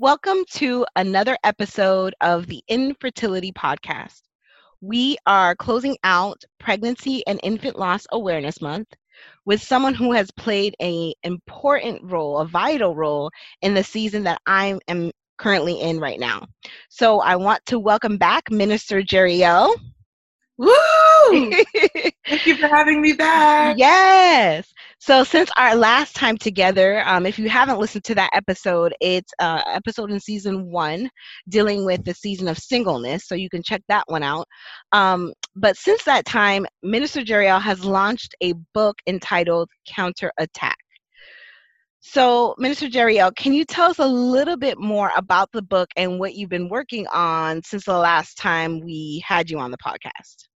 Welcome to another episode of the Infertility Podcast. We are closing out Pregnancy and Infant Loss Awareness Month with someone who has played an important role, a vital role in the season that I am currently in right now. So I want to welcome back Minister Jeriele. Woo! Thank you for having me back. Yes. So since our last time together, um, if you haven't listened to that episode, it's uh, episode in season one dealing with the season of singleness. So you can check that one out. Um, but since that time, Minister Jeriele has launched a book entitled Counter Attack. So, Minister Jeriele, can you tell us a little bit more about the book and what you've been working on since the last time we had you on the podcast?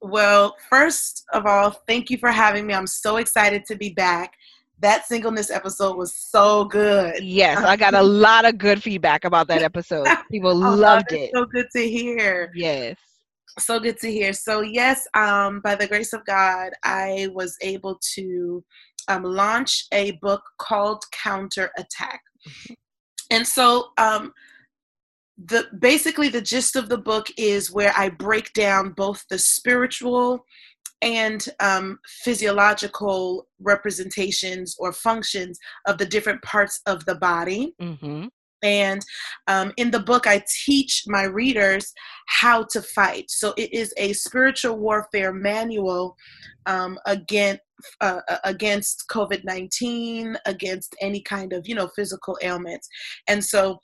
Well, first of all, thank you for having me. I'm so excited to be back. That singleness episode was so good. Yes, I got a lot of good feedback about that episode. People oh, loved it. So good to hear. Yes. So good to hear. So yes, um, by the grace of God, I was able to um, launch a book called Counter Attack. Mm-hmm. And so um, the basically the gist of the book is where I break down both the spiritual and um, physiological representations or functions of the different parts of the body. Mm-hmm. And um, in the book, I teach my readers how to fight. So it is a spiritual warfare manual um, against uh, against COVID nineteen, against any kind of you know physical ailments. And so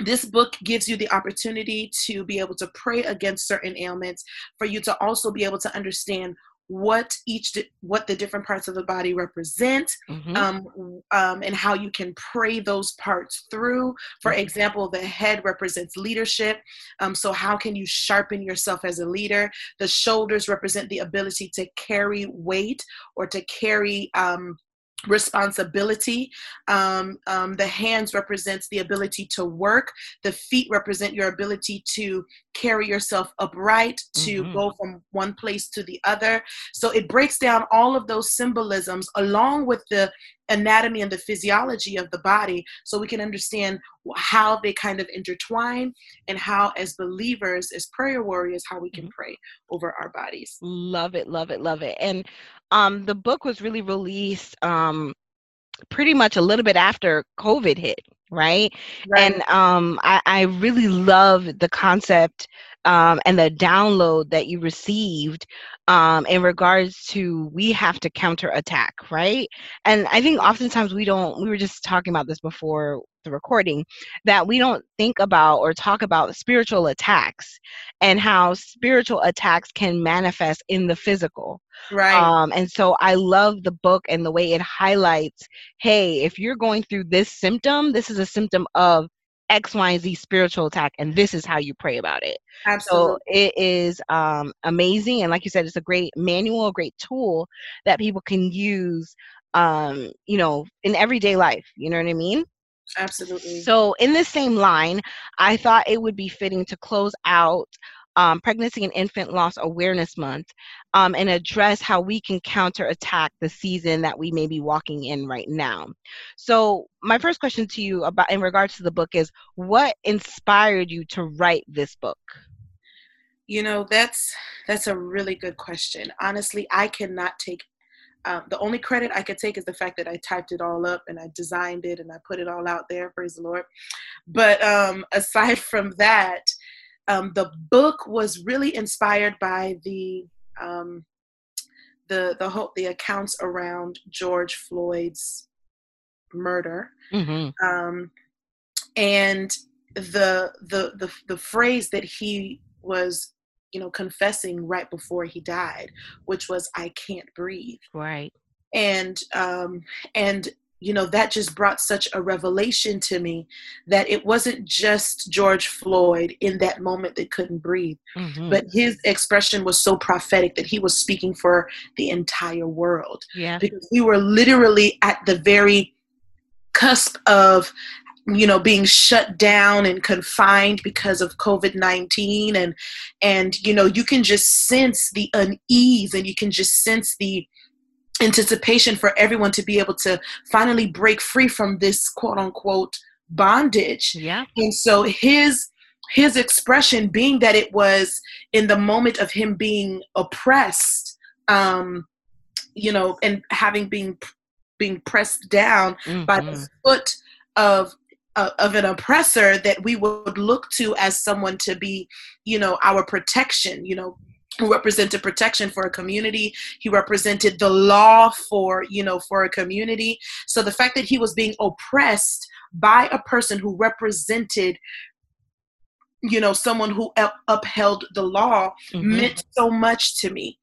this book gives you the opportunity to be able to pray against certain ailments for you to also be able to understand what each what the different parts of the body represent mm-hmm. um, um, and how you can pray those parts through for mm-hmm. example the head represents leadership um, so how can you sharpen yourself as a leader the shoulders represent the ability to carry weight or to carry um, responsibility. Um, um, the hands represents the ability to work. The feet represent your ability to carry yourself upright to mm-hmm. go from one place to the other. So it breaks down all of those symbolisms along with the anatomy and the physiology of the body so we can understand how they kind of intertwine and how as believers as prayer warriors how we can mm-hmm. pray over our bodies. Love it love it love it. And um, the book was really released um, pretty much a little bit after COVID hit, right? right. And um, I, I really love the concept um, and the download that you received um, in regards to we have to counter attack, right? And I think oftentimes we don't, we were just talking about this before the recording, that we don't think about or talk about spiritual attacks and how spiritual attacks can manifest in the physical. Right. Um, and so I love the book and the way it highlights hey, if you're going through this symptom, this is a symptom of X, Y, and Z spiritual attack, and this is how you pray about it. Absolutely. So it is um, amazing. And like you said, it's a great manual, a great tool that people can use, um, you know, in everyday life. You know what I mean? Absolutely. So, in the same line, I thought it would be fitting to close out um, Pregnancy and Infant Loss Awareness Month um, and address how we can counterattack the season that we may be walking in right now. So, my first question to you about in regards to the book is what inspired you to write this book? You know, that's that's a really good question. Honestly, I cannot take um, the only credit I could take is the fact that I typed it all up and I designed it and I put it all out there. Praise the Lord. But um, aside from that, um, the book was really inspired by the um, the the whole the accounts around George Floyd's murder, mm-hmm. um, and the, the the the phrase that he was you know confessing right before he died, which was "I can't breathe." Right. And um, and you know that just brought such a revelation to me that it wasn't just george floyd in that moment that couldn't breathe mm-hmm. but his expression was so prophetic that he was speaking for the entire world yeah because we were literally at the very cusp of you know being shut down and confined because of covid-19 and and you know you can just sense the unease and you can just sense the anticipation for everyone to be able to finally break free from this quote unquote bondage. Yeah. And so his his expression being that it was in the moment of him being oppressed um you know and having been being pressed down mm-hmm. by the mm-hmm. foot of uh, of an oppressor that we would look to as someone to be you know our protection you know who represented protection for a community he represented the law for you know for a community so the fact that he was being oppressed by a person who represented you know someone who up- upheld the law mm-hmm. meant so much to me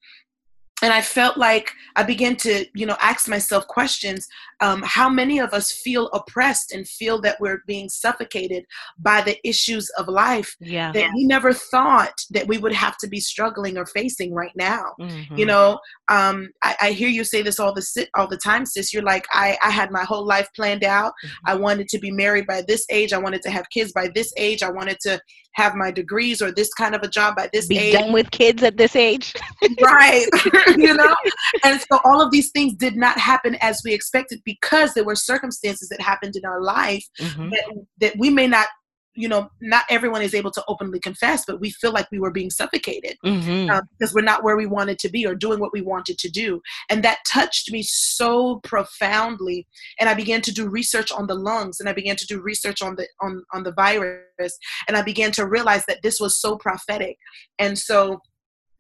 and I felt like I began to, you know, ask myself questions. Um, how many of us feel oppressed and feel that we're being suffocated by the issues of life yeah. that we never thought that we would have to be struggling or facing right now? Mm-hmm. You know, um, I, I, hear you say this all the all the time, sis. You're like, I, I had my whole life planned out. Mm-hmm. I wanted to be married by this age. I wanted to have kids by this age. I wanted to have my degrees or this kind of a job by this be age. done with kids at this age. right. you know? And so all of these things did not happen as we expected because there were circumstances that happened in our life mm-hmm. that, that we may not you know, not everyone is able to openly confess, but we feel like we were being suffocated mm-hmm. uh, because we're not where we wanted to be or doing what we wanted to do. And that touched me so profoundly. And I began to do research on the lungs and I began to do research on the on, on the virus. And I began to realize that this was so prophetic. And so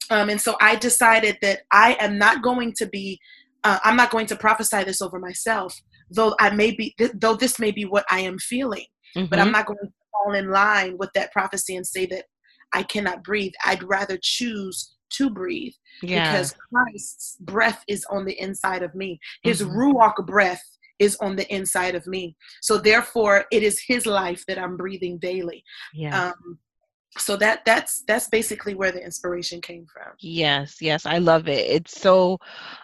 um, and so I decided that I am not going to be uh, I'm not going to prophesy this over myself, though I may be, th- though this may be what I am feeling, mm-hmm. but I'm mm-hmm. not going to fall in line with that prophecy and say that I cannot breathe. I'd rather choose to breathe yeah. because Christ's breath is on the inside of me. His mm-hmm. ruach breath is on the inside of me. So therefore, it is His life that I'm breathing daily. Yeah. Um, so that that's that's basically where the inspiration came from yes yes i love it it's so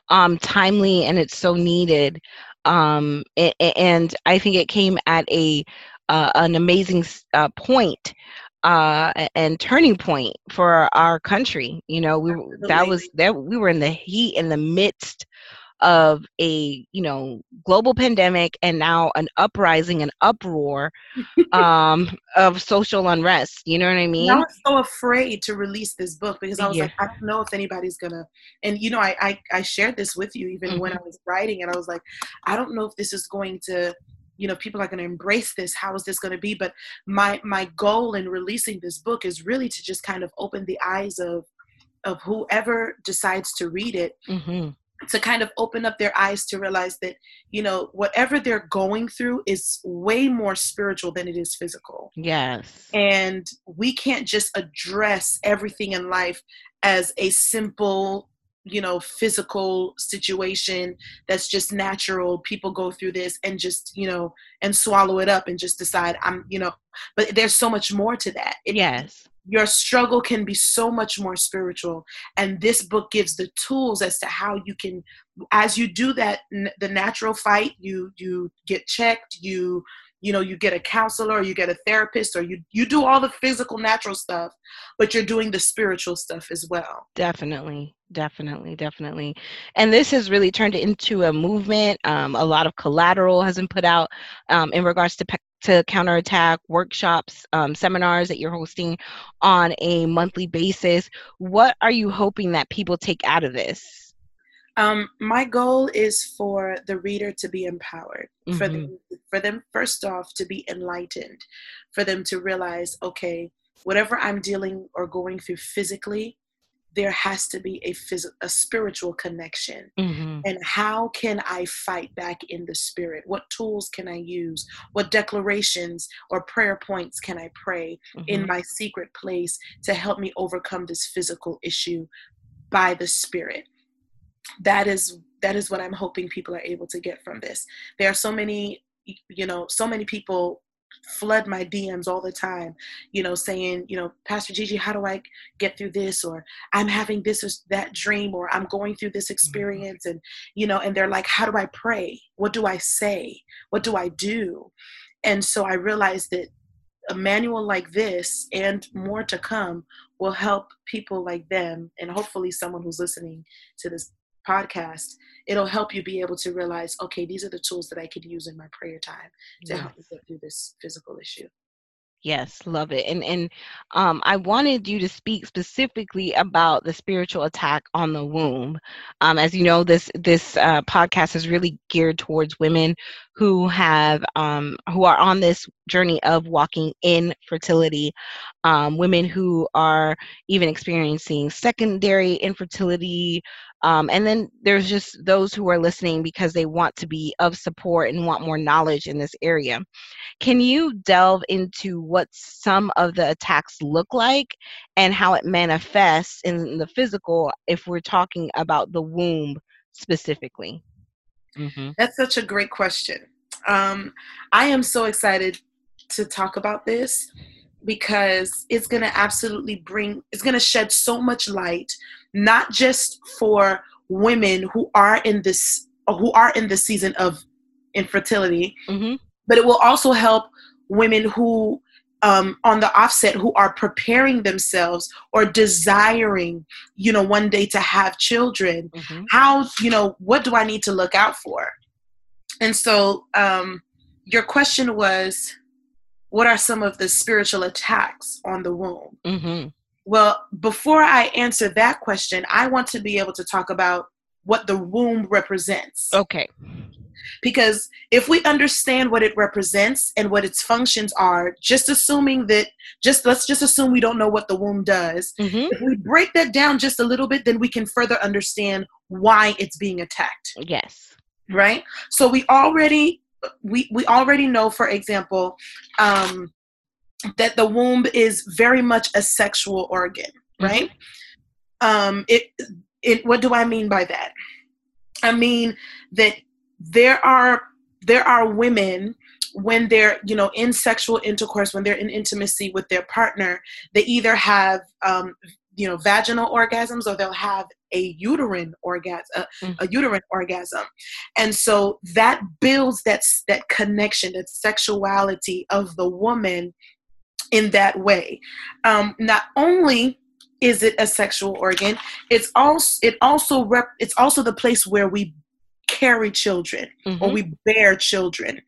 um timely and it's so needed um and, and i think it came at a uh, an amazing uh, point uh, and turning point for our country. You know, we Absolutely. that was that we were in the heat in the midst of a you know global pandemic and now an uprising and uproar um, of social unrest. You know what I mean? I was so afraid to release this book because I was yeah. like, I don't know if anybody's gonna. And you know, I I, I shared this with you even mm-hmm. when I was writing, and I was like, I don't know if this is going to you know people are going to embrace this how is this going to be but my my goal in releasing this book is really to just kind of open the eyes of of whoever decides to read it mm-hmm. To kind of open up their eyes to realize that you know whatever they're going through is way more spiritual than it is physical. Yes. And we can't just address everything in life as a simple you know physical situation that's just natural. People go through this and just you know and swallow it up and just decide i'm you know but there's so much more to that. It, yes your struggle can be so much more spiritual. And this book gives the tools as to how you can as you do that the natural fight you you get checked you you know you get a counselor or you get a therapist or you you do all the physical natural stuff but you're doing the spiritual stuff as well. Definitely definitely definitely. And this has really turned into a movement. Um, a lot of collateral has been put out um, in regards to pe- to counterattack workshops um, seminars that you're hosting on a monthly basis what are you hoping that people take out of this um, my goal is for the reader to be empowered, mm-hmm. for them, for them first off to be enlightened, for them to realize, okay, whatever I'm dealing or going through physically, there has to be a phys- a spiritual connection. Mm-hmm. And how can I fight back in the spirit? What tools can I use? What declarations or prayer points can I pray mm-hmm. in my secret place to help me overcome this physical issue by the spirit? that is that is what i'm hoping people are able to get from this there are so many you know so many people flood my DMs all the time, you know, saying, you know, Pastor Gigi, how do I get through this? Or I'm having this or that dream, or I'm going through this mm-hmm. experience. And, you know, and they're like, how do I pray? What do I say? What do I do? And so I realized that a manual like this and more to come will help people like them and hopefully someone who's listening to this podcast it'll help you be able to realize okay these are the tools that i could use in my prayer time to yes. help me get through this physical issue Yes, love it. And and um, I wanted you to speak specifically about the spiritual attack on the womb. Um, as you know, this this uh, podcast is really geared towards women who have um, who are on this journey of walking in fertility. Um, women who are even experiencing secondary infertility. Um, and then there's just those who are listening because they want to be of support and want more knowledge in this area. Can you delve into what some of the attacks look like and how it manifests in the physical if we're talking about the womb specifically? Mm-hmm. That's such a great question. Um, I am so excited to talk about this because it's going to absolutely bring, it's going to shed so much light, not just for women who are in this, who are in the season of infertility, mm-hmm but it will also help women who um, on the offset who are preparing themselves or desiring you know one day to have children mm-hmm. how you know what do i need to look out for and so um, your question was what are some of the spiritual attacks on the womb mm-hmm. Well before i answer that question i want to be able to talk about what the womb represents okay because if we understand what it represents and what its functions are, just assuming that, just let's just assume we don't know what the womb does. Mm-hmm. If we break that down just a little bit, then we can further understand why it's being attacked. Yes. Right. So we already we we already know, for example, um, that the womb is very much a sexual organ. Mm-hmm. Right. Mm-hmm. Um, it it. What do I mean by that? I mean that there are there are women when they're you know in sexual intercourse when they're in intimacy with their partner they either have um, you know vaginal orgasms or they'll have a uterine orgasm a, mm. a, uterine orgasm and so that builds that that connection that sexuality of the woman in that way um, not only is it a sexual organ it's also it also rep, it's also the place where we carry children mm-hmm. or we bear children.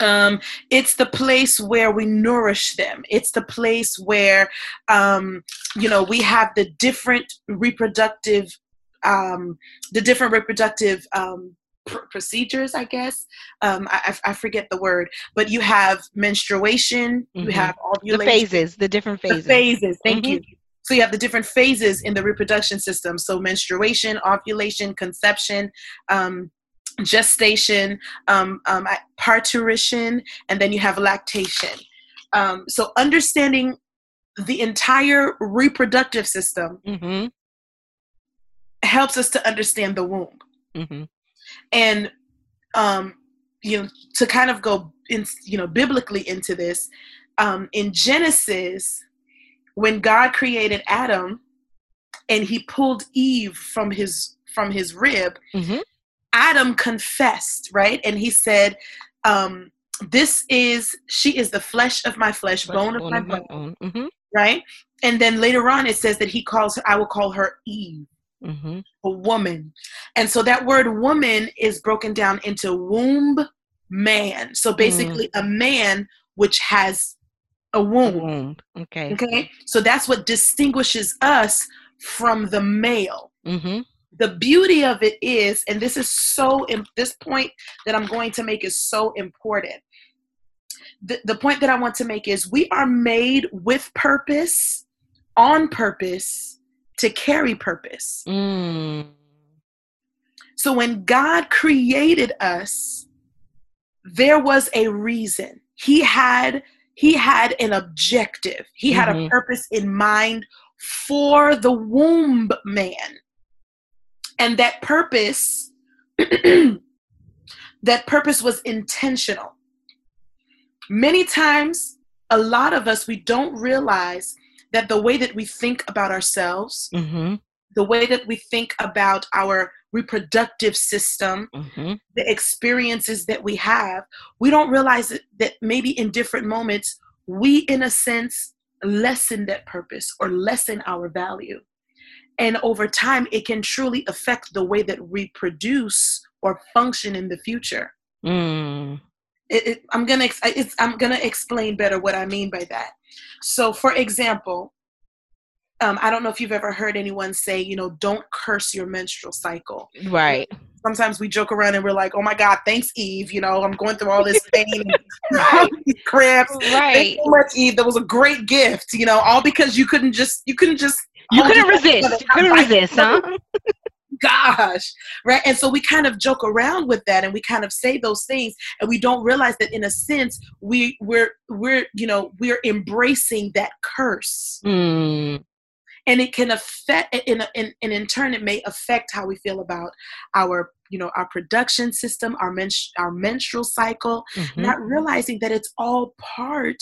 Um, it's the place where we nourish them. It's the place where, um, you know, we have the different reproductive, um, the different reproductive um, pr- procedures. I guess um, I, I, forget the word, but you have menstruation, mm-hmm. you have ovulation, the phases, the different phases. The phases. Thank mm-hmm. you. So you have the different phases in the reproduction system. So menstruation, ovulation, conception, um, gestation, um, um, parturition, and then you have lactation. Um, so understanding the entire reproductive system mm-hmm. helps us to understand the womb. Mm-hmm. And um, you know, to kind of go in, you know, biblically into this, um, in Genesis, when God created Adam and he pulled Eve from his from his rib, mm-hmm. Adam confessed, right? And he said, um, this is she is the flesh of my flesh, bone, bone of my bone. bone. Mm-hmm. Right? And then later on it says that he calls her, I will call her Eve. Mm-hmm. A woman. And so that word woman is broken down into womb man. So basically mm. a man which has a womb. womb. Okay. Okay. So that's what distinguishes us from the male. Mm-hmm. The beauty of it is, and this is so, this point that I'm going to make is so important. The, the point that I want to make is we are made with purpose, on purpose, to carry purpose. Mm. So when God created us, there was a reason. He had he had an objective, he had mm-hmm. a purpose in mind for the womb man. And that purpose that purpose was intentional. Many times, a lot of us, we don't realize that the way that we think about ourselves, Mm-hmm. the way that we think about our reproductive system, Mm-hmm. the experiences that we have, we don't realize that, maybe in different moments, we, in a sense, lessen that purpose or lessen our value. And over time, it can truly affect the way that we produce or function in the future. Mm. It, it, I'm gonna ex- it's, I'm gonna explain better what I mean by that. So, for example, um, I don't know if you've ever heard anyone say, you know, don't curse your menstrual cycle. Right. Sometimes we joke around and we're like, oh my God, thanks, Eve. You know, I'm going through all this pain, and Right. cramps. Right. Thanks so much, Eve. That was a great gift. You know, all because you couldn't just you couldn't just You couldn't resist. You couldn't resist, huh? Gosh right and so we kind of joke around with that and we kind of say those things and we don't realize that in a sense we we're we're you know we're embracing that curse Mm. and it can affect in, in, and in turn it may affect how we feel about our you know our production system our men- our menstrual cycle Mhm. not realizing that it's all part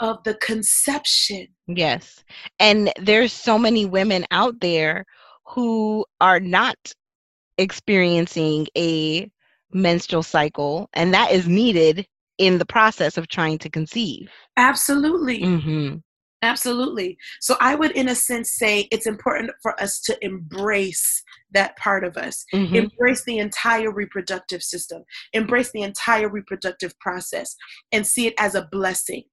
of the conception Yes. And there's so many women out there who are not experiencing a menstrual cycle, and that is needed in the process of trying to conceive. absolutely Mm-hmm. Absolutely. So I would, in a sense, say it's important for us to embrace that part of us, Mm-hmm. embrace the entire reproductive system, embrace the entire reproductive process, and see it as a blessing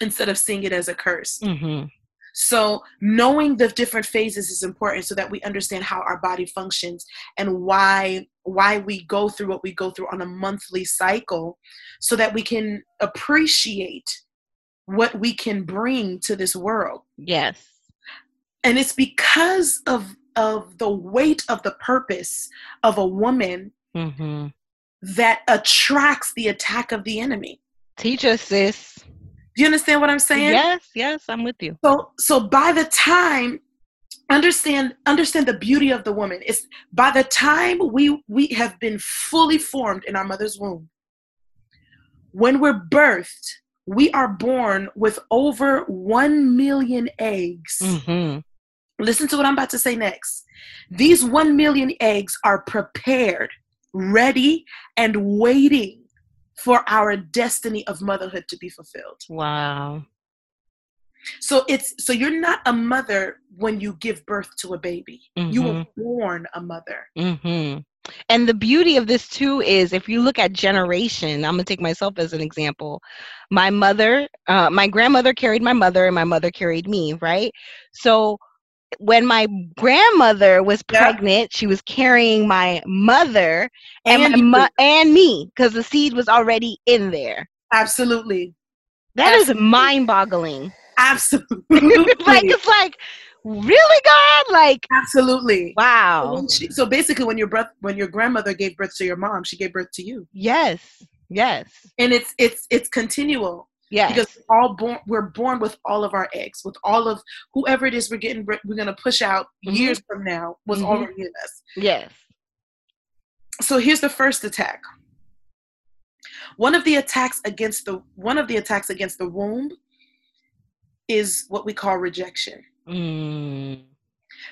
instead of seeing it as a curse. Mm-hmm. So knowing the different phases is important so that we understand how our body functions and why why we go through what we go through on a monthly cycle so that we can appreciate what we can bring to this world Yes. and it's because of of the weight of the purpose of a woman Mm-hmm. that attracts the attack of the enemy Teach us, sis. Do you understand what i'm saying Yes, yes, I'm with you. so so by the time understand understand the beauty of the woman it's by the time we we have been fully formed in our mother's womb when we're birthed we are born with over 1 million eggs Mm-hmm. Listen to what I'm about to say next. These 1 million eggs are prepared, ready, and waiting for our destiny of motherhood to be fulfilled. Wow. So it's so you're not a mother when you give birth to a baby. You were born a mother. Mm-hmm. And the beauty of this too is if you look at generation, I'm gonna take myself as an example. My mother, uh, my grandmother carried my mother, and my mother carried me, right? So when my grandmother was Yeah. pregnant, she was carrying my mother and, And my mo- and me because the seed was already in there. Absolutely. That is Absolutely. mind-boggling. Absolutely. like it's like, really, God? Like, Absolutely. Wow. when she- so basically when your breath when your grandmother gave birth to your mom, she gave birth to you. Yes, yes, And it's it's it's continual. Yes. because we're all born we're born with all of our eggs with all of whoever it is we're getting we're going to push out Mhm. years from now was Mhm. already in us yes. so here's the first attack one of the attacks against the one of the attacks against the womb is what we call rejection Mm.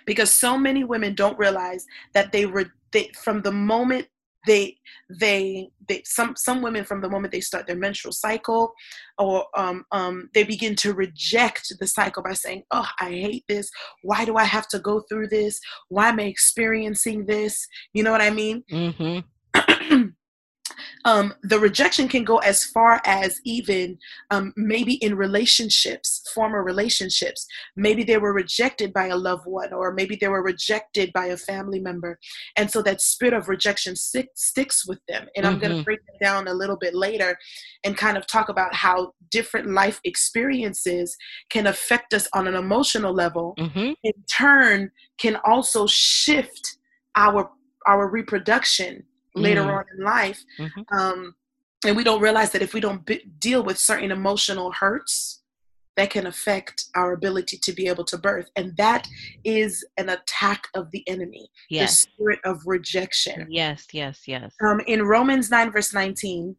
because so many women don't realize that they were they from the moment they they they some some women from the moment they start their menstrual cycle or um um they begin to reject the cycle by saying oh i hate this. Why do i have to go through this? Why am i experiencing this? You know what i mean? Mm-hmm. Um, the rejection can go as far as even um, maybe in relationships, former relationships. Maybe they were rejected by a loved one, or maybe they were rejected by a family member. And so that spirit of rejection stick, sticks with them. And I'm going to break it down a little bit later and kind of talk about how different life experiences can affect us on an emotional level Mm-hmm. in turn can also shift our our reproduction later Mm. on in life Mhm. um, and we don't realize that if we don't b- deal with certain emotional hurts that can affect our ability to be able to birth. And that is an attack of the enemy, Yes. the spirit of rejection. Yes, yes, yes. Um, in Romans 9, verse 19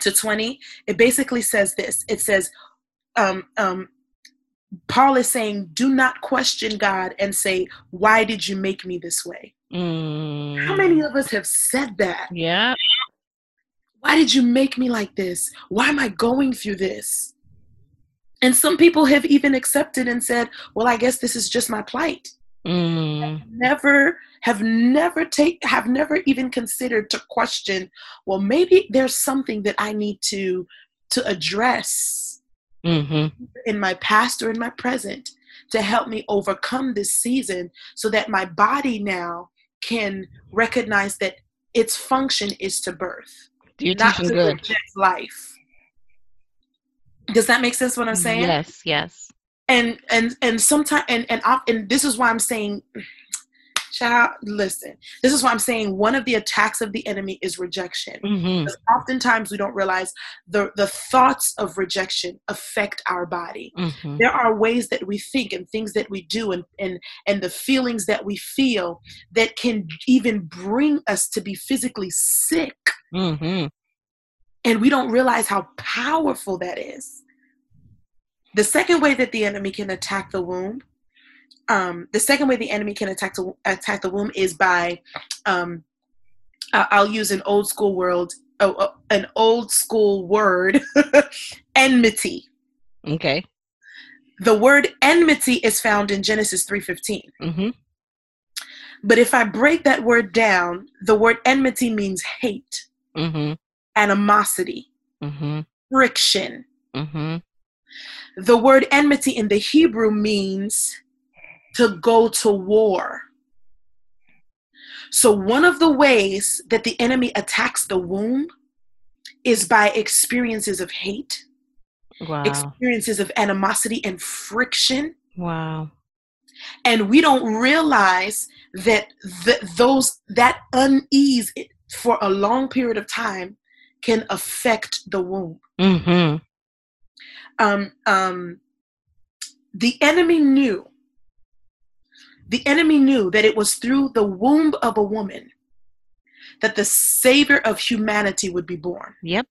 to 20, it basically says this it says, um, um, Paul is saying, do not question God and say, Why did you make me this way? Mm. How many of us have said that? Yeah. Why did you make me like this? Why am I going through this? And some people have even accepted and said, Well, I guess this is just my plight. Mm. Never have never take have never even considered to question, well, maybe there's something that I need to to address hmm in my past or in my present to help me overcome this season so that my body now can recognize that its function is to birth, You're not to good. reject life. Does that make sense what I'm saying? Yes, yes. And and and sometimes and and I, and this is why I'm saying listen. This is why I'm saying one of the attacks of the enemy is rejection. hmm Because oftentimes we don't realize the the thoughts of rejection affect our body. Hmm there are ways that we think and things that we do and and and the feelings that we feel that can even bring us to be physically sick. Hmm and we don't realize how powerful that is. The second way that the enemy can attack the womb um, the second way the enemy can attack the, attack the womb is by um, i'll use an old school world oh, oh, an old school word enmity. Okay. the word enmity is found in genesis 3.15 hmm But if I break that word down, the word enmity means hate, hmm animosity, hmm friction. hmm The word enmity in the Hebrew means to go to war. So, one of the ways that the enemy attacks the womb is by experiences of hate, Wow. experiences of animosity and friction. wow. and we don't realize that th- those that unease for a long period of time can affect the womb hmm um, um, the enemy knew the enemy knew that it was through the womb of a woman that the savior of humanity would be born Yep.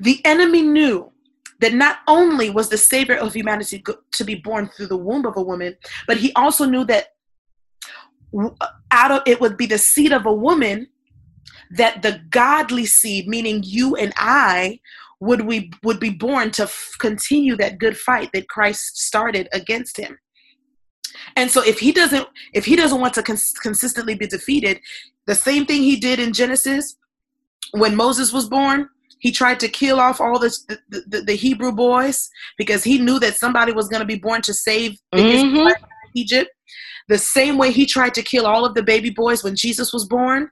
the enemy knew that not only was the savior of humanity to be born through the womb of a woman but he also knew that uh, out of it would be the seed of a woman that the godly seed meaning you and i would we would be born to f- continue that good fight that christ started against him and so if he doesn't if he doesn't want to cons- consistently be defeated the same thing he did in genesis when moses was born he tried to kill off all this, the, the, the hebrew boys because he knew that somebody was going to be born to save the Mhm. Of egypt the same way he tried to kill all of the baby boys when jesus was born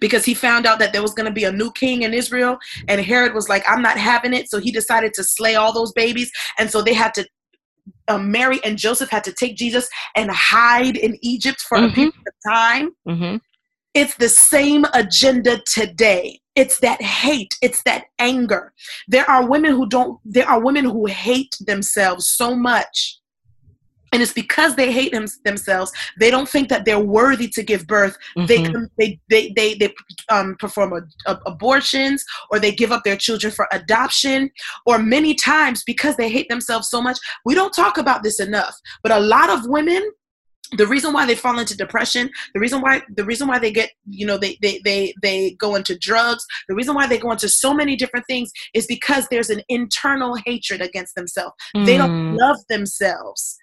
because he found out that there was going to be a new king in israel and herod was like i'm not having it so he decided to slay all those babies and so they had to um, mary and joseph had to take jesus and hide in egypt for a Mhm. period of time hmm it's the same agenda today. It's that hate. It's that anger. There are women who don't there are women who hate themselves so much and it's because they hate them, themselves they don't think that they're worthy to give birth. They Mhm. com- they they they, they um, perform a, a- abortions or they give up their children for adoption. Or many times because they hate themselves so much we don't talk about this enough. But a lot of women the reason why they fall into depression the reason why the reason why they get you know they they they, they go into drugs the reason why they go into so many different things is because there's an internal hatred against themselves. They don't Mm. love themselves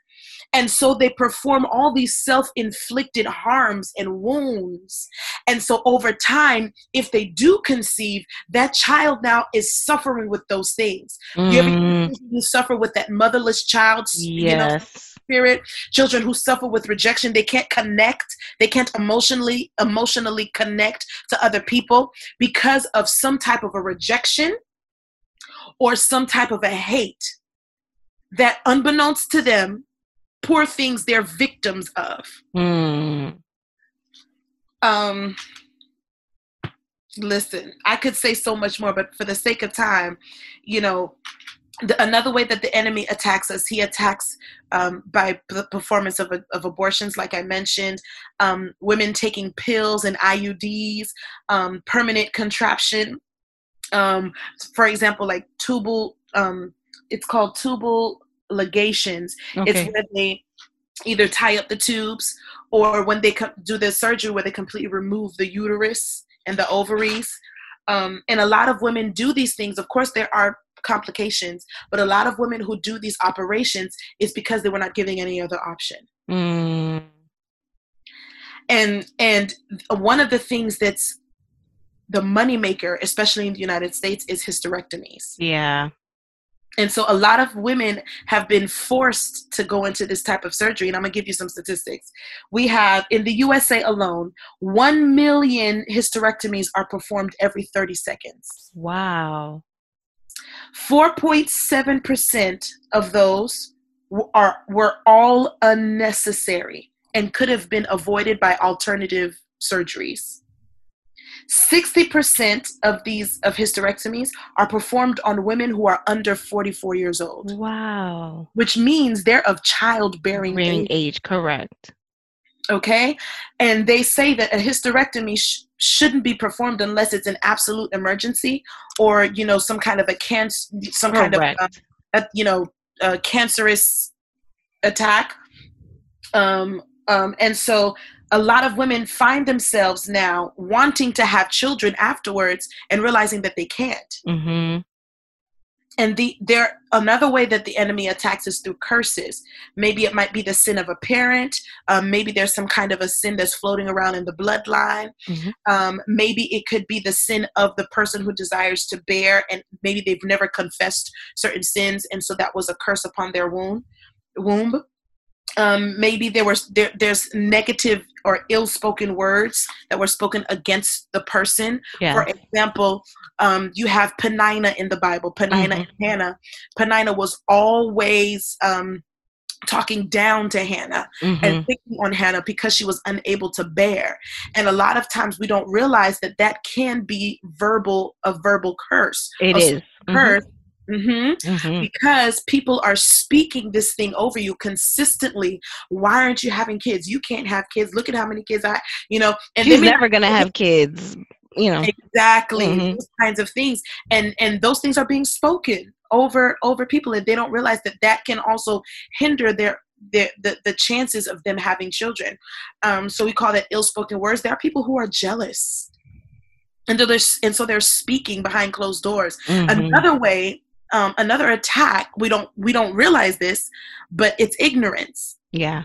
and so they perform all these self-inflicted harms and wounds and so over time if they do conceive that child now is suffering with those things you ever Mm. you suffer with that motherless child you know Yes. spirit children who suffer with rejection they can't connect they can't emotionally emotionally connect to other people because of some type of a rejection or some type of a hate that unbeknownst to them poor things they're victims of Mm. um listen i could say so much more but for the sake of time you know the, another way that the enemy attacks us, he attacks um, by the performance of, of abortions, like I mentioned, um, women taking pills and IUDs, um, permanent contraption. Um, for example, like tubal, um, it's called tubal ligations. Okay. It's where they either tie up the tubes or when they co- do the surgery where they completely remove the uterus and the ovaries. Um, and a lot of women do these things. Of course, there are complications, but a lot of women who do these operations is because they were not giving any other option. Mm. And and one of the things that's the moneymaker, especially in the United States, is hysterectomies. Yeah. And so a lot of women have been forced to go into this type of surgery. And I'm going to give you some statistics. We have, in the USA alone, 1 million hysterectomies are performed every 30 seconds. Wow. 4.7% of those are, were all unnecessary and could have been avoided by alternative surgeries. 60% of these of hysterectomies are performed on women who are under 44 years old. Wow. Which means they're of childbearing age. age. Correct. Okay? And they say that a hysterectomy sh- shouldn't be performed unless it's an absolute emergency or, you know, some kind of a cancer some Correct. kind of uh, a, you know, a cancerous attack. Um um and so a lot of women find themselves now wanting to have children afterwards and realizing that they can't. Mm-hmm. And the there another way that the enemy attacks is through curses. Maybe it might be the sin of a parent. Um, maybe there's some kind of a sin that's floating around in the bloodline. Mm-hmm. Um, maybe it could be the sin of the person who desires to bear, and maybe they've never confessed certain sins, and so that was a curse upon their womb. Womb um, maybe there was there, there's negative or ill-spoken words that were spoken against the person. Yeah. For example, um, you have Penina in the Bible, Penina mm-hmm. and Hannah. Penina was always um, talking down to Hannah mm-hmm. and picking on Hannah because she was unable to bear. And a lot of times we don't realize that that can be verbal a verbal curse. It is curse. Mm-hmm Mm-hmm. Mm-hmm. Because people are speaking this thing over you consistently. Why aren't you having kids? You can't have kids. Look at how many kids I, you know. And she's never gonna have kids. You know exactly mm-hmm. those kinds of things, and and those things are being spoken over over people, and they don't realize that that can also hinder their the, the, the chances of them having children. Um, so we call that ill-spoken words. There are people who are jealous. And, they're, and so they're speaking behind closed doors. Mm-hmm. Another way um, another attack we don't we don't realize this but it's ignorance. Yeah.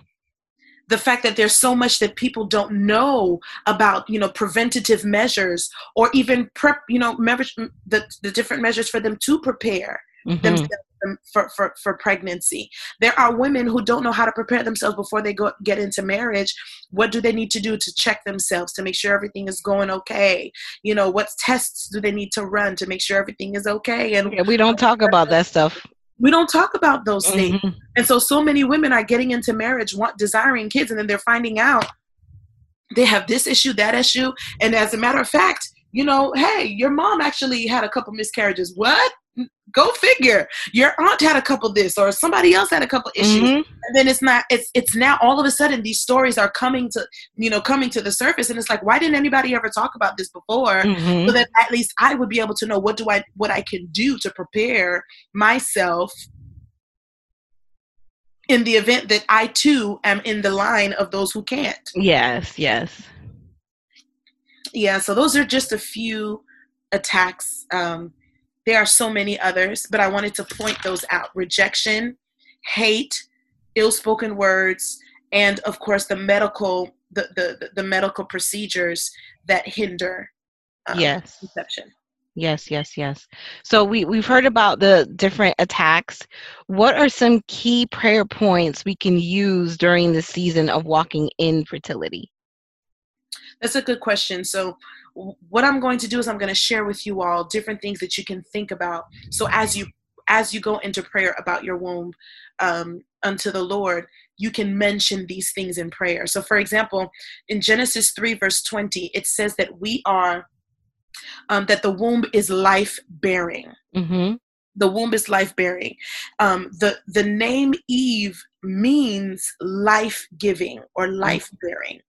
The fact that there's so much that people don't know about you know preventative measures or even prep you know the, the different measures for them to prepare mm-hmm. themselves for, for, for pregnancy. There are women who don't know how to prepare themselves before they go get into marriage. What do they need to do to check themselves to make sure everything is going okay? You know, what tests do they need to run to make sure everything is okay? And yeah, we don't talk about that stuff. We don't talk about those mm-hmm. things. And so so many women are getting into marriage, want desiring kids, and then they're finding out they have this issue, that issue. And as a matter of fact, you know, hey, your mom actually had a couple miscarriages. What? Go figure. Your aunt had a couple this or somebody else had a couple issues. Mm-hmm. and then it's not it's it's now all of a sudden these stories are coming to you know coming to the surface. And it's like why didn't anybody ever talk about this before? Mm-hmm. so that at least i would be able to know what do i what i can do to prepare myself in the event that i too am in the line of those who can't. Yes yes. Yeah so those are just a few attacks um there are so many others, but I wanted to point those out. Rejection, hate, ill spoken words, and of course the medical the, the, the medical procedures that hinder um, yes. conception yes yes yes. So we we've heard about the different attacks. What are some key prayer points we can use during the season of walking in fertility? That's a good question. So what I'm going to do is I'm going to share with you all different things that you can think about. So as you as you go into prayer about your womb um, unto the Lord, you can mention these things in prayer. So, for example, in Genesis 3, verse 20, it says that we are, um, that the womb is life bearing. Mm-hmm. the womb is life bearing um, the the name eve means life giving or life bearing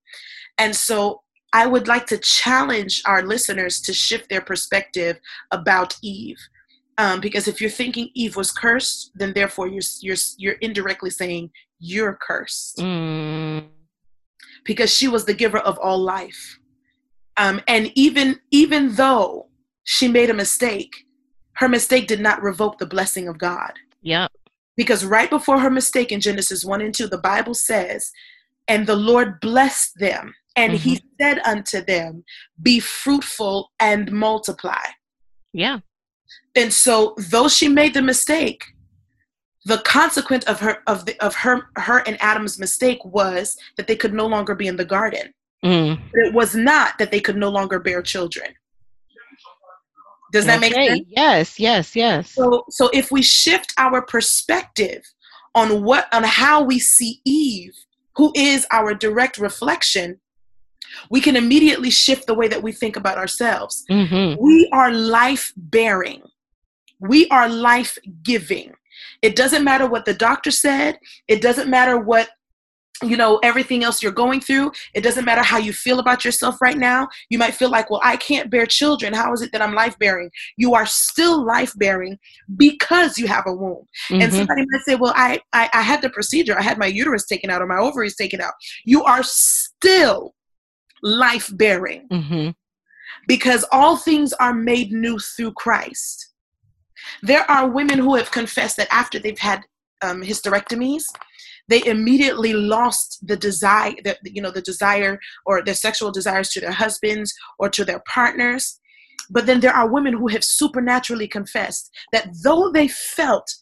and so i would like to challenge our listeners to shift their perspective about eve um, because if you're thinking eve was cursed then therefore you're you're you're indirectly saying you're cursed Mm. because she was the giver of all life um, and even even though she made a mistake her mistake did not revoke the blessing of god Yep. because right before her mistake in genesis 1 and 2 the bible says and the lord blessed them and he said unto them be fruitful and multiply Yeah. and so though she made the mistake the consequence of her of the of her her and adam's mistake was that they could no longer be in the garden Mm. but it was not that they could no longer bear children does that make sense Yes. Yes. Yes. so so if we shift our perspective on what on how we see eve who is our direct reflection we can immediately shift the way that we think about ourselves. Mm-hmm. we are life bearing we are life giving it doesn't matter what the doctor said. It doesn't matter what you know everything else you're going through. It doesn't matter how you feel about yourself right now. You might feel like well i can't bear children. How is it that i'm life bearing you are still life bearing because you have a womb. And Mhm. somebody might say well I, I i had the procedure. I had my uterus taken out or my ovaries taken out. You are still life bearing Mhm. because all things are made new through Christ. There are women who have confessed that after they've had um, hysterectomies, they immediately lost the desire, the, you know, the desire or their sexual desires to their husbands or to their partners. But then there are women who have supernaturally confessed that though they felt,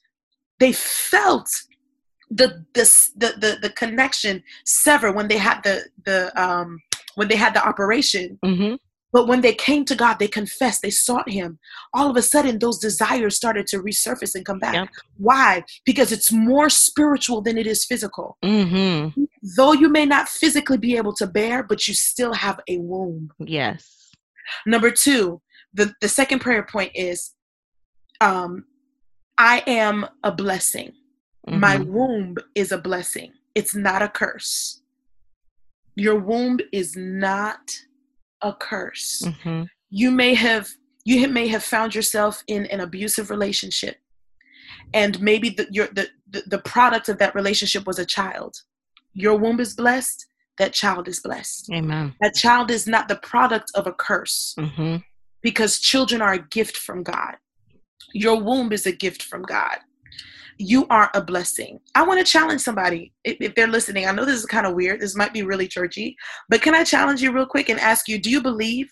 they felt the the the the, the connection sever when they had the the um when they had the operation Mhm. but when they came to God, they confessed, they sought Him. All of a sudden, those desires started to resurface and come back. Yep. Why? Because it's more spiritual than it is physical. Mhm. Though you may not physically be able to bear, but you still have a womb. Yes. Number two, the, the second prayer point is um, I am a blessing. My Mhm. womb is a blessing, it's not a curse. Your womb is not a curse. Mhm. you may have you may have found yourself in an abusive relationship and maybe the, your, the, the, the product of that relationship was a child your womb is blessed that child is blessed Amen. that child is not the product of a curse Mhm. because children are a gift from god your womb is a gift from god you are a blessing. I want to challenge somebody if, if they're listening. I know this is kind of weird this might be really churchy but can i challenge you real quick and ask you do you believe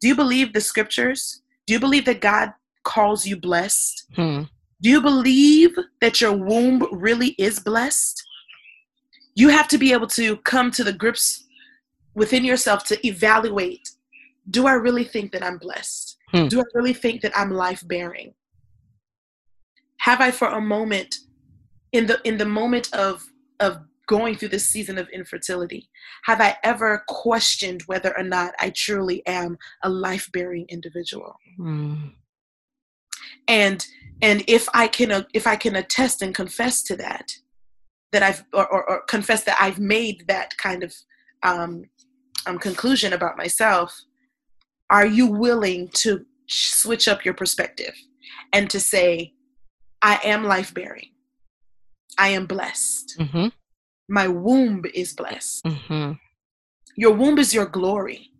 do you believe the scriptures? Do you believe that god calls you blessed? Hmm. do you believe that your womb really is blessed? You have to be able to come to the grips within yourself to evaluate do i really think that i'm blessed? Hmm. do i really think that i'm life bearing have i for a moment in the in the moment of of going through this season of infertility have i ever questioned whether or not i truly am a life bearing individual Mm. and and if i can uh, if i can attest and confess to that that i've or, or, or confess that i've made that kind of um, um conclusion about myself are you willing to switch up your perspective and to say i am life bearing i am blessed Mhm. my womb is blessed Mhm. your womb is your glory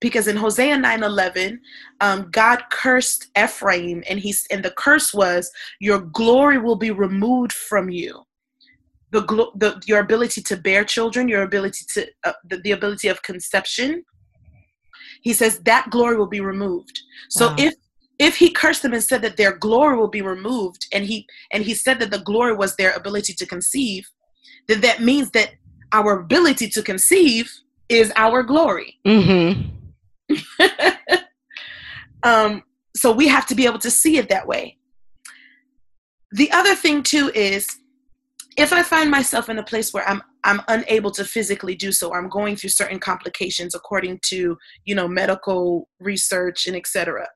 because in hosea 9.11 um, god cursed ephraim and he's and the curse was your glory will be removed from you the, glo- the your ability to bear children your ability to uh, the, the ability of conception he says that glory will be removed so Wow. if if he cursed them and said that their glory will be removed and he and he said that the glory was their ability to conceive then that means that our ability to conceive is our glory Mhm. um, so we have to be able to see it that way. The other thing too is if I find myself in a place where I'm I'm unable to physically do so, I'm going through certain complications according to you know medical research and etc.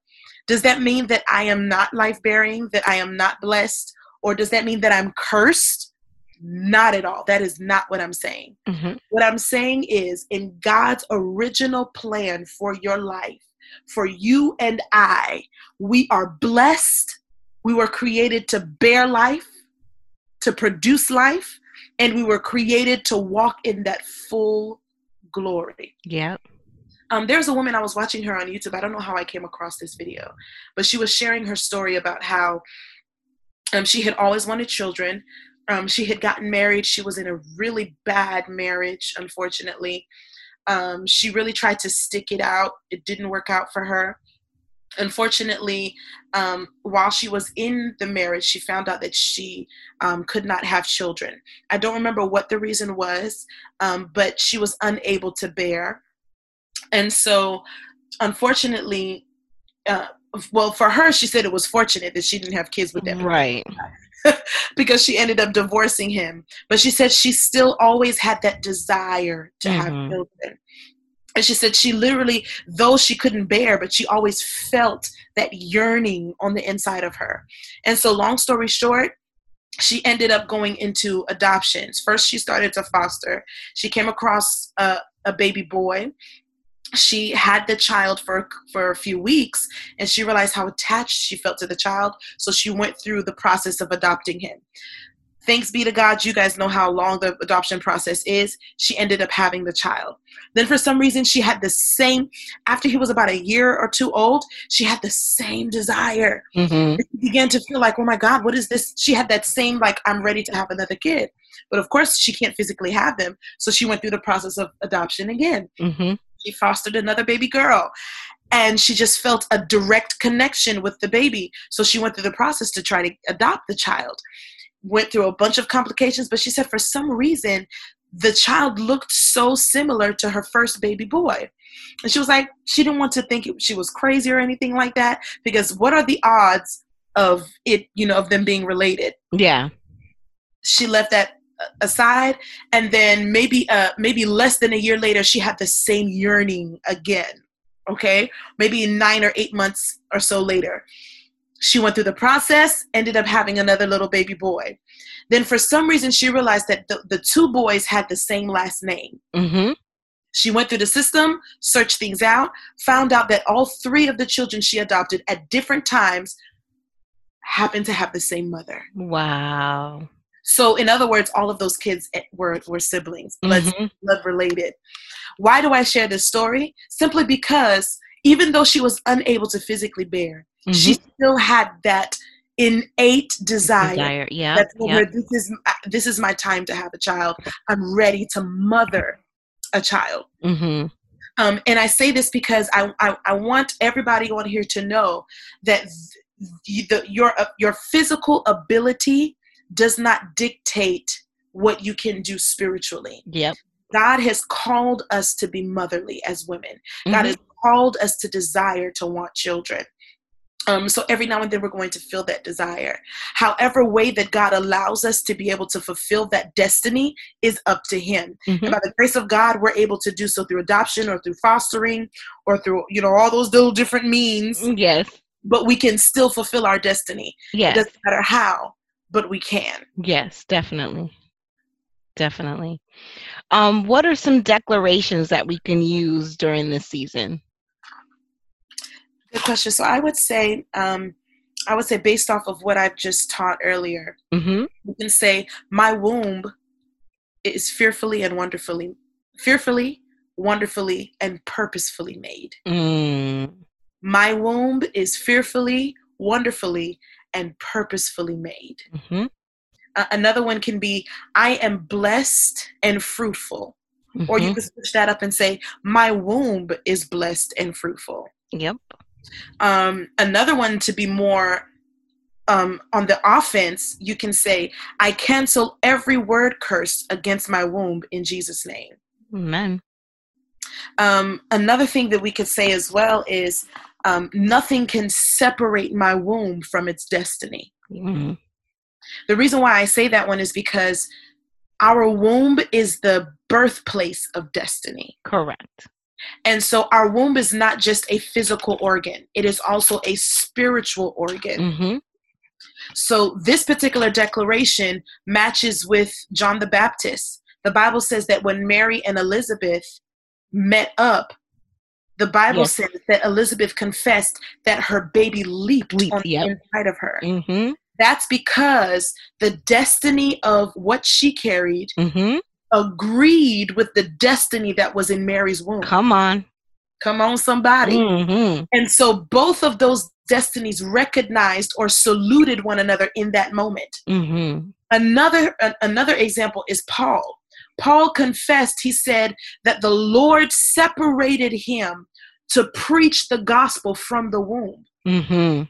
Does that mean that I am not life bearing, that I am not blessed, or does that mean that I'm cursed? Not at all. That is not what I'm saying. Mm-hmm. What I'm saying is, in God's original plan for your life, for you and I, we are blessed. We were created to bear life, to produce life, and we were created to walk in that full glory. Yep. Um, there's a woman I was watching her on YouTube. I don't know how I came across this video, but she was sharing her story about how um, she had always wanted children. Um, she had gotten married. She was in a really bad marriage, unfortunately. Um, she really tried to stick it out. It didn't work out for her. Unfortunately, um, while she was in the marriage, she found out that she um, could not have children. I don't remember what the reason was, but she was unable to bear. And so, unfortunately, uh, well, for her, she said it was fortunate that she didn't have kids with that. Right. because she ended up divorcing him. But she said she still always had that desire to have Mhm. children. And she said she literally, though she couldn't bear, but she always felt that yearning on the inside of her. And so, long story short, she ended up going into adoptions. First, she started to foster. She came across a, a baby boy. She had the child for for a few weeks, and she realized how attached she felt to the child. So she went through the process of adopting him. Thanks be to God, you guys know how long the adoption process is. She ended up having the child. Then, for some reason, she had the same. After he was about a year or two old, she had the same desire Mm-hmm. she began to feel like, oh my God, what is this? She had that same, like, I'm ready to have another kid. But of course, she can't physically have them. So she went through the process of adoption again. Mm-hmm. She fostered another baby girl. And she just felt a direct connection with the baby. So she went through the process to try to adopt the child. Went through a bunch of complications, but she said for some reason, the child looked so similar to her first baby boy. And she was like, she didn't want to think it, she was crazy or anything like that because what are the odds of it, you know, of them being related? Yeah. She left that aside, and then maybe, uh, maybe less than a year later, she had the same yearning again. Okay, maybe nine or eight months or so later, she went through the process, ended up having another little baby boy. Then, for some reason, she realized that the, the two boys had the same last name. Mm-hmm. She went through the system, searched things out, found out that all three of the children she adopted at different times happened to have the same mother. Wow. So, in other words, all of those kids eh, were, were siblings, blood, Mhm. blood related. Why do I share this story? Simply because even though she was unable to physically bear, she Mhm. still had that innate desire. Desire. Yeah. that told yeah. this is this is my time to have a child. I'm ready to mother a child. Mm-hmm. Um, and I say this because I, I, I want everybody on here to know that th- the, your uh, your physical ability does not dictate what you can do spiritually. Yep. God has called us to be motherly as women. God Mhm. has called us to desire to want children. Um, so every now and then we're going to feel that desire. However, way that God allows us to be able to fulfill that destiny is up to Him. Mhm. And by the grace of God, we're able to do so through adoption or through fostering or through, you know, all those little different means, Yes. but we can still fulfill our destiny. It Yes. doesn't matter how, but we can. Yes. Definitely. Definitely. Um, what are some declarations that we can use during this season? Good question. So I would say, um, I would say based off of what I've just taught earlier, Mm-hmm. you can say, My womb is fearfully and wonderfully, fearfully, wonderfully, and purposefully made. Mm. My womb is fearfully, wonderfully, and purposefully made. Mm-hmm. Uh, another one can be, I am blessed and fruitful. Or you Mhm. can switch that up and say, My womb is blessed and fruitful. Yep. Um, another one to be more um, on the offense, you can say, I cancel every word curse against my womb in Jesus' name. Amen. Um, another thing that we could say as well is, um, nothing can separate my womb from its destiny. Mhm. The reason why I say that one is because our womb is the birthplace of destiny. Correct. And so our womb is not just a physical organ, it is also a spiritual organ. Mm-hmm. So this particular declaration matches with John the Baptist. The Bible says that when Mary and Elizabeth met up, the Bible Yes. says that Elizabeth confessed that her baby leaped, Leaped, on yep. the inside of her. Mm-hmm. That's because the destiny of what she carried Mm-hmm. agreed with the destiny that was in Mary's womb. Come on. Come on, somebody. Mm-hmm. And so both of those destinies recognized or saluted one another in that moment. Mm-hmm. Another an- another example is Paul. Paul confessed, he said that the Lord separated him to preach the gospel from the womb. Mm-hmm.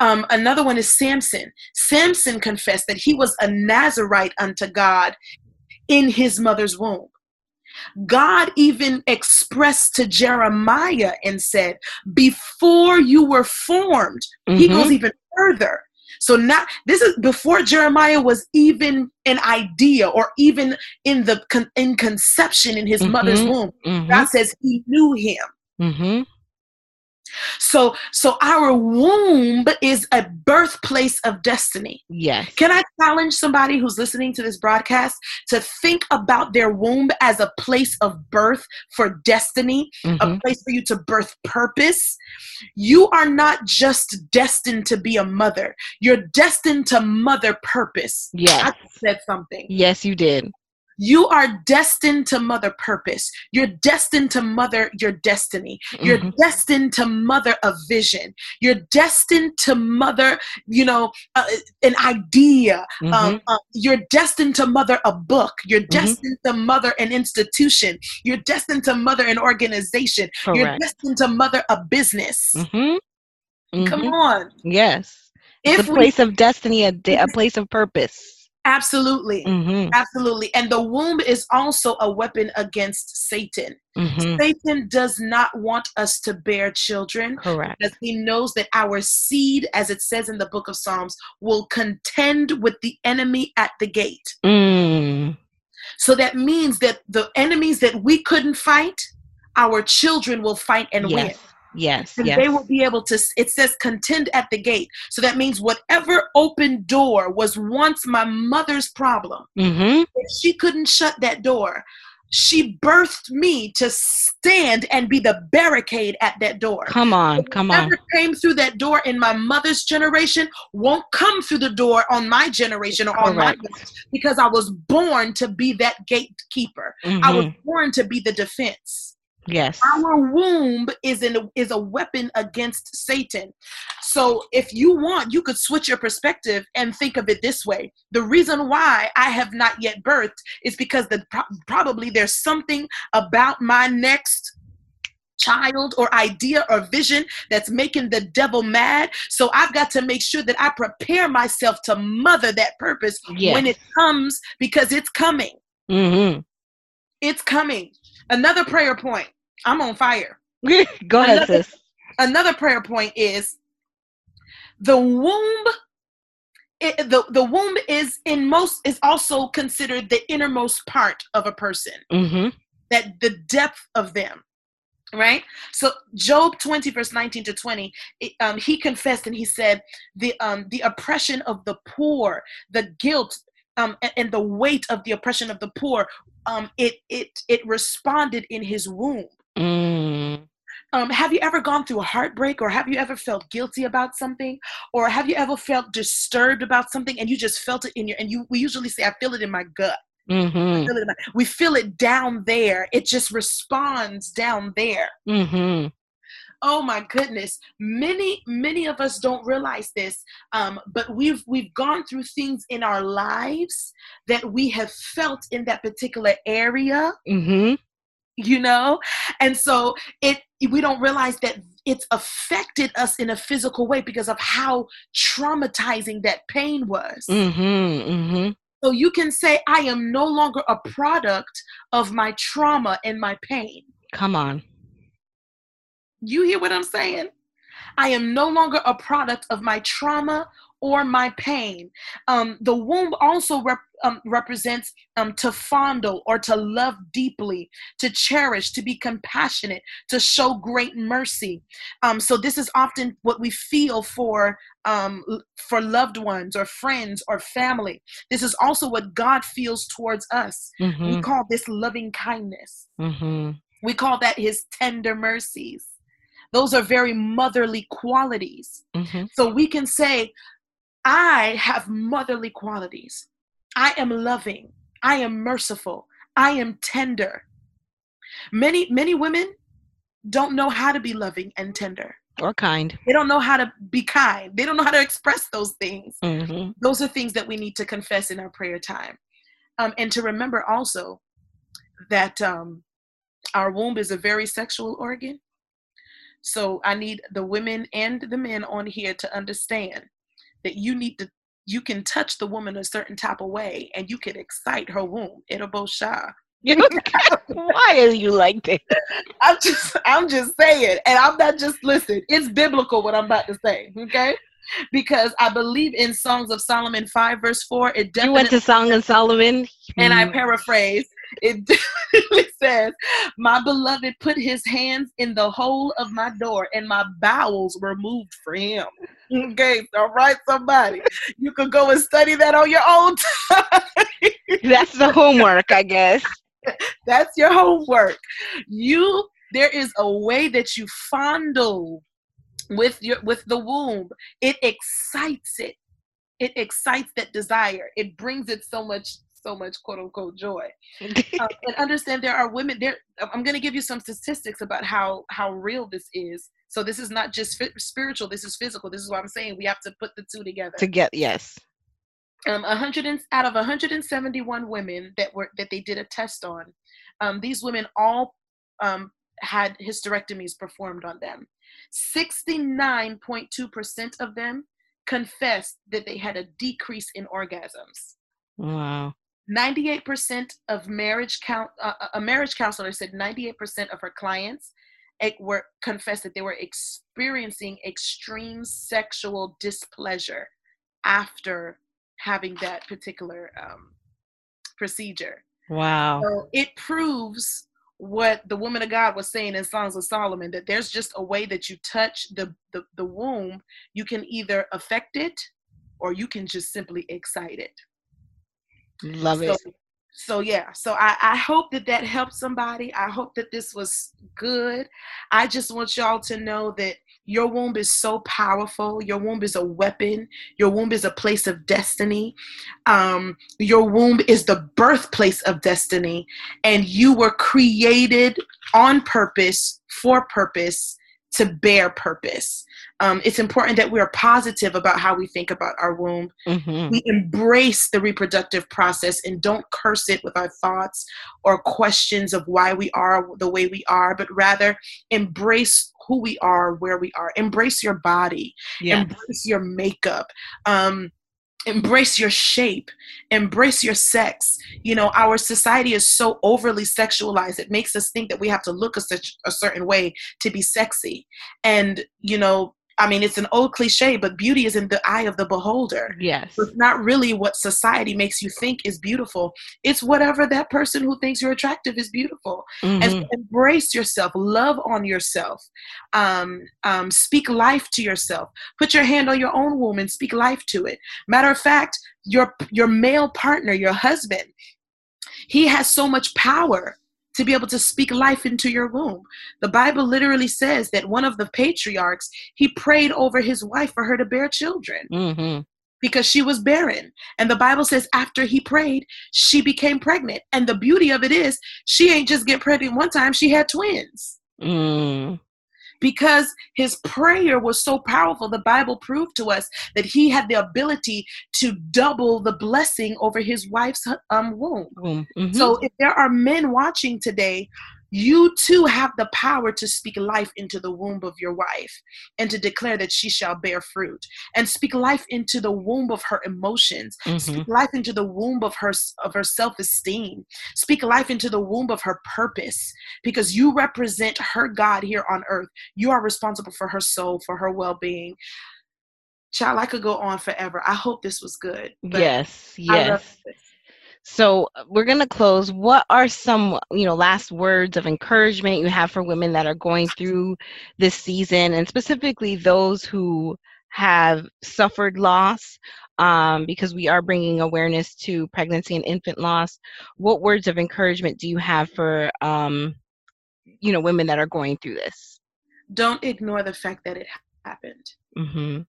Um, another one is Samson. Samson confessed that he was a Nazarite unto God in his mother's womb. God even expressed to Jeremiah and said, Before you were formed, he Mhm. goes even further. So now this is before Jeremiah was even an idea or even in the con- in conception in his mother's Mhm. womb. Mm-hmm. God says he knew him. Mm-hmm. So so our womb is a birthplace of destiny. Yes. Can I challenge somebody who's listening to this broadcast to think about their womb as a place of birth for destiny, Mhm. a place for you to birth purpose? You are not just destined to be a mother, you're destined to mother purpose. Yes. I said something. Yes, you did. You are destined to mother purpose. You're destined to mother your destiny. You're Mhm. destined to mother a vision. You're destined to mother, you know, uh, an idea. Mhm. Um, uh, you're destined to mother a book. You're Mm-hmm. destined to mother an institution. You're destined to mother an organization. You're destined to mother a business. Mm-hmm. Come Mhm. on. Yes. If It's a we place of destiny, a, de- a place of purpose. Absolutely, Mm-hmm. absolutely, and the womb is also a weapon against Satan. Mm-hmm. Satan does not want us to bear children Correct. because he knows that our seed, as it says in the book of Psalms, will contend with the enemy at the gate. Mm. So that means that the enemies that we couldn't fight, our children will fight and win. Yes. Yes. They will be able to, it says contend at the gate. So that means whatever open door was once my mother's problem, mm-hmm. she couldn't shut that door, she birthed me to stand and be the barricade at that door. Come on. Come on. Whatever came through that door in my mother's generation won't come through the door on my generation or on my Correct. because I was born to be that gatekeeper. I was Mhm. born to be the defense. Yes. Our womb is an is a weapon against Satan. So if you want, you could switch your perspective and think of it this way. The reason why I have not yet birthed is because the pro- probably there's something about my next child or idea or vision that's making the devil mad. So I've got to make sure that I prepare myself to mother that purpose Yes. when it comes because it's coming. Mm-hmm. It's coming. Another prayer point. I'm on fire. Go ahead, Another- sis. Another prayer point is the womb. It, the, the womb is in most is also considered the innermost part of a person Mm-hmm. that the depth of them right so job 20 verse 19 to 20 it, um, he confessed and he said the um, the oppression of the poor the guilt um, and, and the weight of the oppression of the poor um, it it it responded in his womb Mm. um, have you ever gone through a heartbreak or have you ever felt guilty about something or have you ever felt disturbed about something and you just felt it in your and you we usually say i feel it in my gut Mm-hmm. feel in my, we feel it down there it just responds down there Mm-hmm. Oh my goodness many many of us don't realize this um, but we've we've gone through things in our lives that we have felt in that particular area Mm-hmm. you know and so it we don't realize that it's affected us in a physical way because of how traumatizing that pain was Mm-hmm. Mm-hmm. so you can say i am no longer a product of my trauma and my pain Come on. You hear what i'm saying i am no longer a product of my trauma or my pain. Um, the womb also rep, um, represents um, to fondle or to love deeply, to cherish, to be compassionate, to show great mercy. Um, so this is often what we feel for um, for loved ones or friends or family. This is also what God feels towards us. Mm-hmm. We call this loving kindness. Mm-hmm. We call that His tender mercies. Those are very motherly qualities. Mm-hmm. So we can say, I have motherly qualities. I am loving. I am merciful. I am tender. Many, many women don't know how to be loving and tender or kind. They don't know how to be kind. They don't know how to express those things. Mm-hmm. Those are things that we need to confess in our prayer time. Um, and to remember also that um, our womb is a very sexual organ. So I need the women and the men on here to understand that you need to you can touch the woman a certain type of way and you can excite her womb. It'll both shy. Why are you like that? I'm just I'm just saying, and I'm not just listen, it's biblical what I'm about to say, okay? Because I believe in Songs of Solomon 5, verse 4. It definitely You went to Song of Solomon? And I mm. paraphrase it says, My beloved put his hands in the hole of my door, and my bowels were moved for him. Okay, all right, somebody. You can go and study that on your own time. That's the homework, I guess. That's your homework. You there is a way that you fondle with your with the womb. It excites it. It excites that desire. It brings it so much so much quote unquote joy. Um, and understand there are women there i'm going to give you some statistics about how how real this is. So this is not just spiritual this is physical. This is what i'm saying. We have to put the two together. To get yes. Um 100 and, out of 171 women that were that they did a test on um, these women all um, had hysterectomies performed on them. 69.2% of them confessed that they had a decrease in orgasms. Wow 98% of marriage count uh, a marriage counselor said 98% of her clients were confessed that they were experiencing extreme sexual displeasure after having that particular um, procedure. Wow. So it proves what the woman of God was saying in Songs of Solomon that there's just a way that you touch the, the, the womb, you can either affect it or you can just simply excite it. Love so, it. So yeah, so I, I hope that that helped somebody. I hope that this was good. I just want y'all to know that your womb is so powerful. Your womb is a weapon. Your womb is a place of destiny. Um, your womb is the birthplace of destiny, and you were created on purpose for purpose to bear purpose. Um, it's important that we are positive about how we think about our womb. Mm-hmm. We embrace the reproductive process and don't curse it with our thoughts or questions of why we are the way we are, but rather embrace who we are, where we are. Embrace your body, yes. embrace your makeup. Um, embrace your shape embrace your sex you know our society is so overly sexualized it makes us think that we have to look a, such, a certain way to be sexy and you know I mean, it's an old cliche, but beauty is in the eye of the beholder. Yes. It's not really what society makes you think is beautiful. It's whatever that person who thinks you're attractive is beautiful. Mm-hmm. And embrace yourself, love on yourself, um, um, speak life to yourself. Put your hand on your own womb and speak life to it. Matter of fact, your your male partner, your husband, he has so much power to be able to speak life into your womb. The Bible literally says that one of the patriarchs, he prayed over his wife for her to bear children. Mm-hmm. Because she was barren. And the Bible says after he prayed, she became pregnant. And the beauty of it is, she ain't just get pregnant one time, she had twins. Mm because his prayer was so powerful. The Bible proved to us that he had the ability to double the blessing over his wife's um, womb. Mm-hmm. So if there are men watching today you too have the power to speak life into the womb of your wife and to declare that she shall bear fruit and speak life into the womb of her emotions mm-hmm. speak life into the womb of her of her self-esteem speak life into the womb of her purpose because you represent her god here on earth you are responsible for her soul for her well-being child, I could go on forever. I hope this was good. Yes, yes. So uh, we're going to close. What are some, you know, last words of encouragement you have for women that are going through this season and specifically those who have suffered loss um, because we are bringing awareness to pregnancy and infant loss. What words of encouragement do you have for, um, you know, women that are going through this? Don't ignore the fact that it happened. Mm-hmm.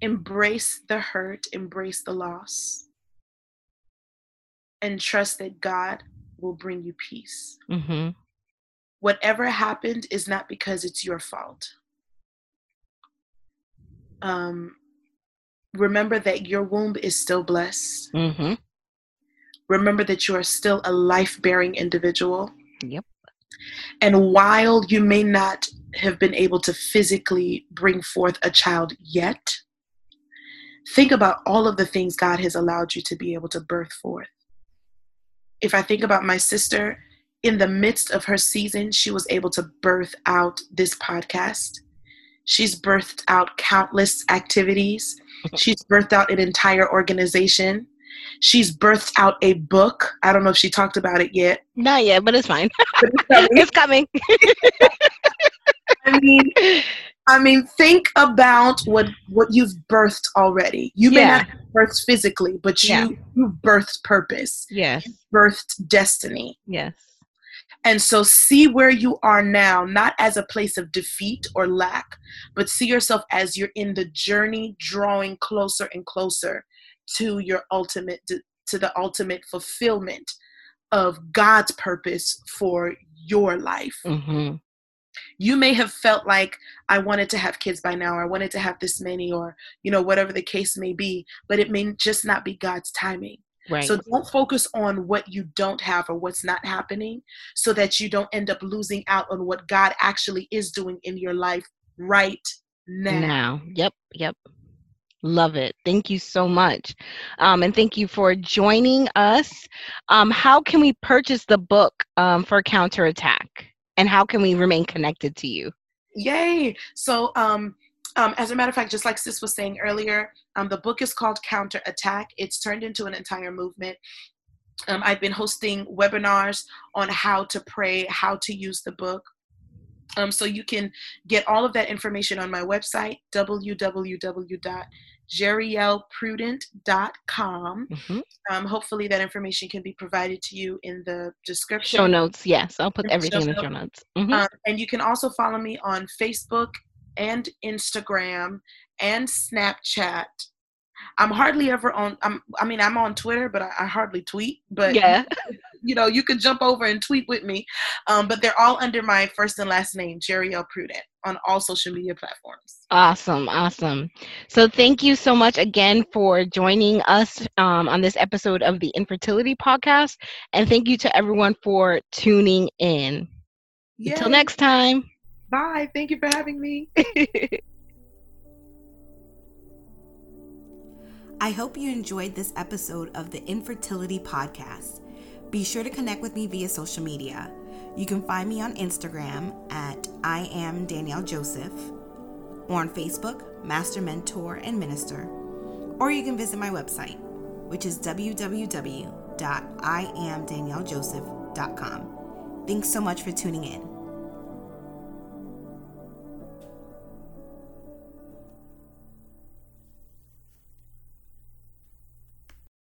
Embrace the hurt, embrace the loss and trust that God will bring you peace. Mm-hmm. Whatever happened is not because it's your fault. Um, remember that your womb is still blessed. Mm-hmm. Remember that you are still a life bearing individual. Yep. And while you may not have been able to physically bring forth a child yet, think about all of the things God has allowed you to be able to birth forth if I think about my sister, in the midst of her season, she was able to birth out this podcast. She's birthed out countless activities. She's birthed out an entire organization. She's birthed out a book. I don't know if she talked about it yet. Not yet, but it's fine. it's coming. I mean, I mean, think about what what you've birthed already. You may yeah. not have birthed physically, but you yeah. you birthed purpose. Yes. You birthed destiny. Yes. And so see where you are now, not as a place of defeat or lack, but see yourself as you're in the journey drawing closer and closer to your ultimate to the ultimate fulfillment of God's purpose for your life. Mm-hmm you may have felt like I wanted to have kids by now, or I wanted to have this many, or you know, whatever the case may be, but it may just not be God's timing. Right. So don't focus on what you don't have or what's not happening so that you don't end up losing out on what God actually is doing in your life right now. Now. Yep, yep. Love it. Thank you so much. Um, and thank you for joining us. Um, how can we purchase the book um, for Counterattack? And how can we remain connected to you? Yay! So, um, um, as a matter of fact, just like Sis was saying earlier, um, the book is called Counter Attack. It's turned into an entire movement. Um, I've been hosting webinars on how to pray, how to use the book. Um, so you can get all of that information on my website, www jerieleprudent.com. Mm-hmm. Um, hopefully, that information can be provided to you in the description. Show notes, yes. I'll put everything in the show notes. Mm-hmm. Um, and you can also follow me on Facebook and Instagram and Snapchat. I'm hardly ever on. I'm, I mean, I'm on Twitter, but I, I hardly tweet. But yeah, you know, you can jump over and tweet with me. Um, but they're all under my first and last name, Jeriele Prudent, on all social media platforms. Awesome, awesome. So thank you so much again for joining us um, on this episode of the Infertility Podcast, and thank you to everyone for tuning in. Yay. Until next time. Bye. Thank you for having me. I hope you enjoyed this episode of the Infertility Podcast. Be sure to connect with me via social media. You can find me on Instagram at I am Danielle Joseph, or on Facebook, Master Mentor and Minister, or you can visit my website, which is www.iamdaniellejoseph.com. Thanks so much for tuning in.